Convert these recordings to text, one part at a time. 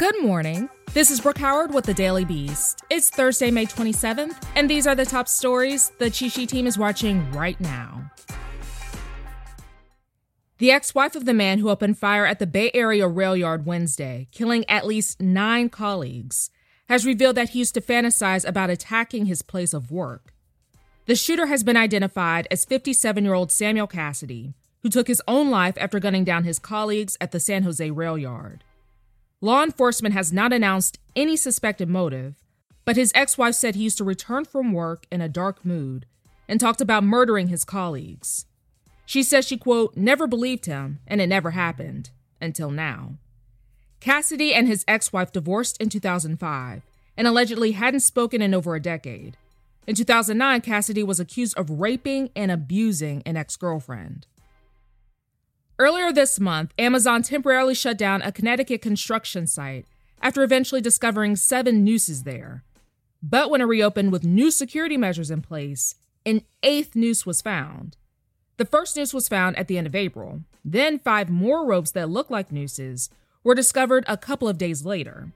Good morning. This is Brooke Howard with the Daily Beast. It's Thursday, May 27th, and these are the top stories the Cheat Sheet team is watching right now. The ex wife of the man who opened fire at the Bay Area rail yard Wednesday, killing at least nine colleagues, has revealed that he used to fantasize about attacking his place of work. The shooter has been identified as 57 year old Samuel Cassidy, who took his own life after gunning down his colleagues at the San Jose rail yard. Law enforcement has not announced any suspected motive, but his ex wife said he used to return from work in a dark mood and talked about murdering his colleagues. She says she, quote, never believed him and it never happened until now. Cassidy and his ex wife divorced in 2005 and allegedly hadn't spoken in over a decade. In 2009, Cassidy was accused of raping and abusing an ex girlfriend. Earlier this month, Amazon temporarily shut down a Connecticut construction site after eventually discovering seven nooses there. But when it reopened with new security measures in place, an eighth noose was found. The first noose was found at the end of April. Then, five more ropes that looked like nooses were discovered a couple of days later.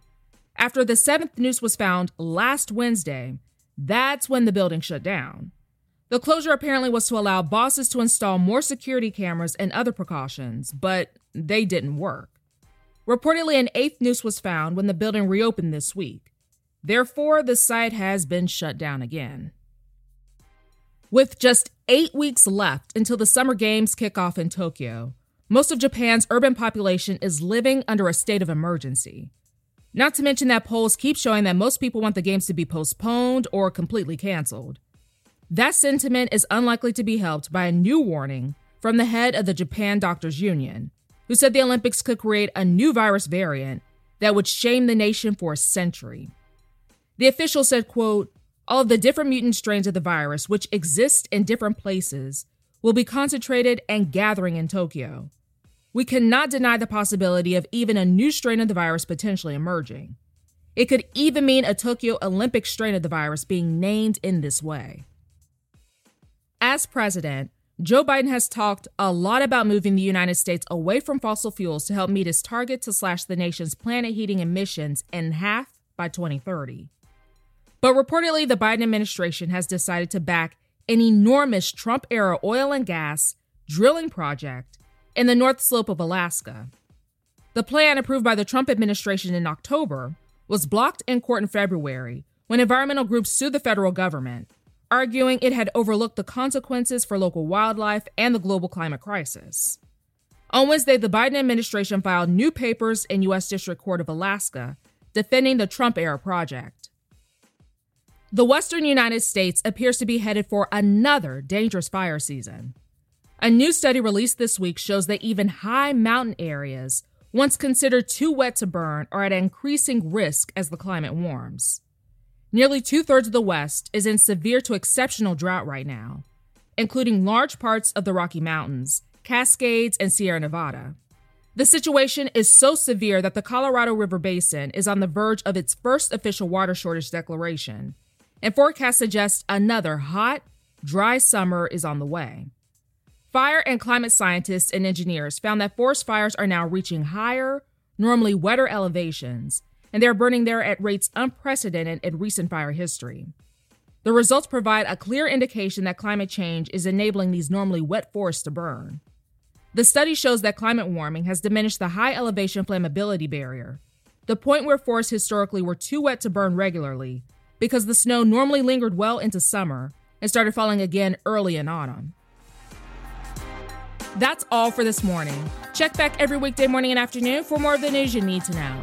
After the seventh noose was found last Wednesday, that's when the building shut down. The closure apparently was to allow bosses to install more security cameras and other precautions, but they didn't work. Reportedly, an eighth noose was found when the building reopened this week. Therefore, the site has been shut down again. With just eight weeks left until the Summer Games kick off in Tokyo, most of Japan's urban population is living under a state of emergency. Not to mention that polls keep showing that most people want the games to be postponed or completely canceled. That sentiment is unlikely to be helped by a new warning from the head of the Japan Doctors Union, who said the Olympics could create a new virus variant that would shame the nation for a century. The official said, quote, all of the different mutant strains of the virus, which exist in different places, will be concentrated and gathering in Tokyo. We cannot deny the possibility of even a new strain of the virus potentially emerging. It could even mean a Tokyo Olympic strain of the virus being named in this way. As president, Joe Biden has talked a lot about moving the United States away from fossil fuels to help meet his target to slash the nation's planet heating emissions in half by 2030. But reportedly, the Biden administration has decided to back an enormous Trump era oil and gas drilling project in the North Slope of Alaska. The plan, approved by the Trump administration in October, was blocked in court in February when environmental groups sued the federal government, arguing it had overlooked the consequences for local wildlife and the global climate crisis. On Wednesday, the Biden administration filed new papers in U.S. District Court of Alaska defending the Trump era project. The western United States appears to be headed for another dangerous fire season. A new study released this week shows that even high mountain areas, once considered too wet to burn, are at increasing risk as the climate warms. Nearly two thirds of the West is in severe to exceptional drought right now, including large parts of the Rocky Mountains, Cascades, and Sierra Nevada. The situation is so severe that the Colorado River Basin is on the verge of its first official water shortage declaration, and forecasts suggest another hot, dry summer is on the way. Fire and climate scientists and engineers found that forest fires are now reaching higher, normally wetter elevations, and they're burning there at rates unprecedented in recent fire history. The results provide a clear indication that climate change is enabling these normally wet forests to burn. The study shows that climate warming has diminished the high elevation flammability barrier, the point where forests historically were too wet to burn regularly, because the snow normally lingered well into summer and started falling again early in autumn. That's all for this morning. Check back every weekday morning and afternoon for more of the news you need to know.